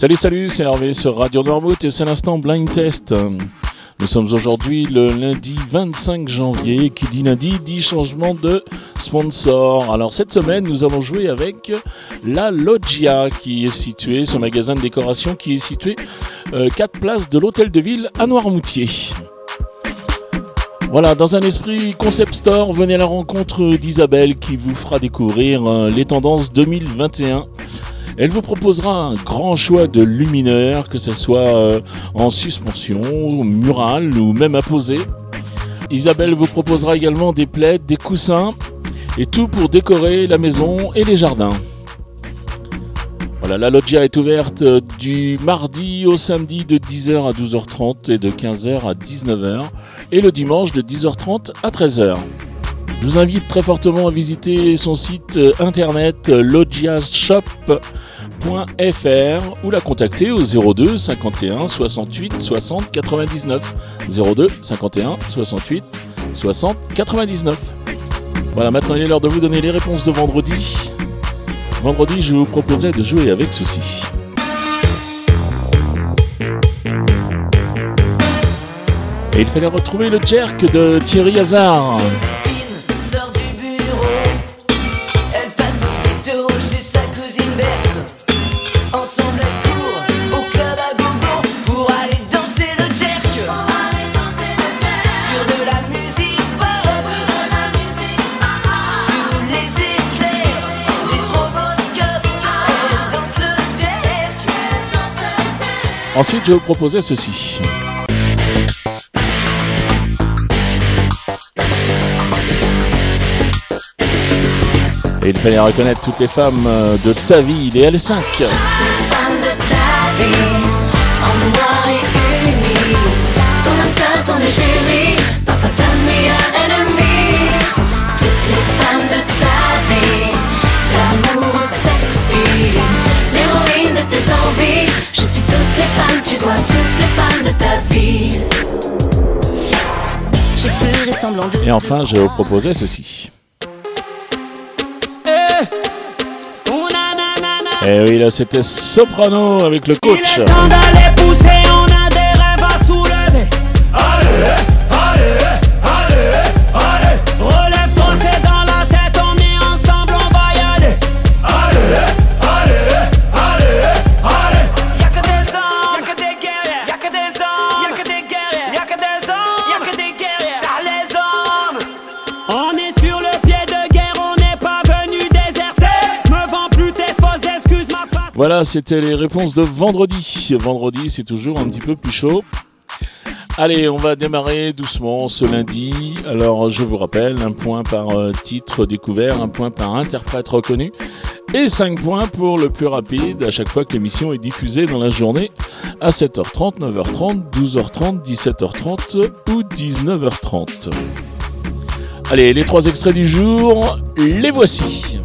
Salut, salut, c'est Hervé sur Radio Noirmouth et c'est l'instant Blind Test. Nous sommes aujourd'hui le lundi 25 janvier. Qui dit lundi dit changement de sponsor. Alors cette semaine, nous allons jouer avec la Loggia qui est située, ce magasin de décoration qui est situé 4 euh, places de l'hôtel de ville à Noirmoutier. Voilà, dans un esprit concept store, venez à la rencontre d'Isabelle qui vous fera découvrir euh, les tendances 2021 elle vous proposera un grand choix de luminaires, que ce soit euh, en suspension, mural ou même à poser. Isabelle vous proposera également des plaids, des coussins et tout pour décorer la maison et les jardins. Voilà, la loggia est ouverte du mardi au samedi de 10h à 12h30 et de 15h à 19h et le dimanche de 10h30 à 13h. Je vous invite très fortement à visiter son site euh, internet euh, logiashop.fr ou la contacter au 02 51 68 60 99. 02 51 68 60 99. Voilà, maintenant il est l'heure de vous donner les réponses de vendredi. Vendredi, je vous proposais de jouer avec ceci. Et il fallait retrouver le jerk de Thierry Hazard. Ensuite, je vais vous proposer ceci. Et il fallait reconnaître toutes les femmes de ta vie, les L5. Et enfin, je vais vous proposer ceci. Et eh oui, là c'était Soprano avec le coach. Voilà, c'était les réponses de vendredi. Vendredi, c'est toujours un petit peu plus chaud. Allez, on va démarrer doucement ce lundi. Alors, je vous rappelle, un point par euh, titre découvert, un point par interprète reconnu et 5 points pour le plus rapide à chaque fois que l'émission est diffusée dans la journée à 7h30, 9h30, 12h30, 17h30 ou 19h30. Allez, les trois extraits du jour, les voici.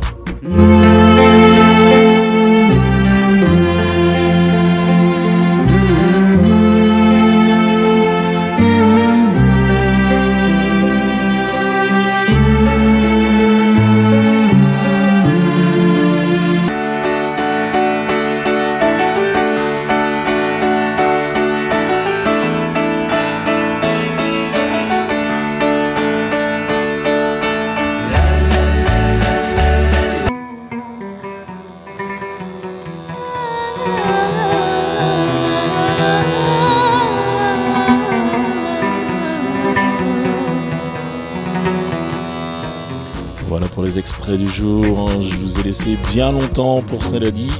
Extrait du jour. Je vous ai laissé bien longtemps pour dit.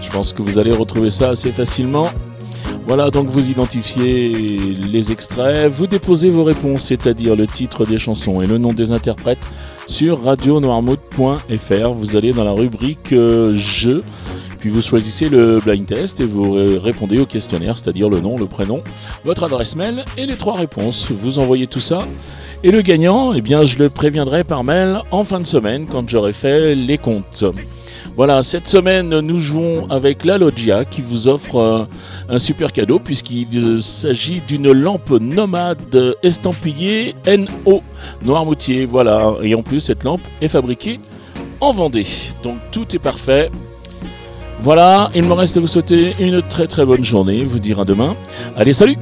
Je pense que vous allez retrouver ça assez facilement. Voilà, donc vous identifiez les extraits, vous déposez vos réponses, c'est-à-dire le titre des chansons et le nom des interprètes sur radionoirmouth.fr. Vous allez dans la rubrique euh, puis vous choisissez le blind test et vous répondez au questionnaire, c'est-à-dire le nom, le prénom, votre adresse mail et les trois réponses. Vous envoyez tout ça et le gagnant, eh je le préviendrai par mail en fin de semaine quand j'aurai fait les comptes. Voilà, cette semaine, nous jouons avec la Loggia qui vous offre euh, un super cadeau puisqu'il s'agit d'une lampe nomade estampillée NO Noirmoutier. Voilà, et en plus, cette lampe est fabriquée en Vendée. Donc tout est parfait. Voilà, il me reste à vous souhaiter une très très bonne journée, vous dire à demain. Allez, salut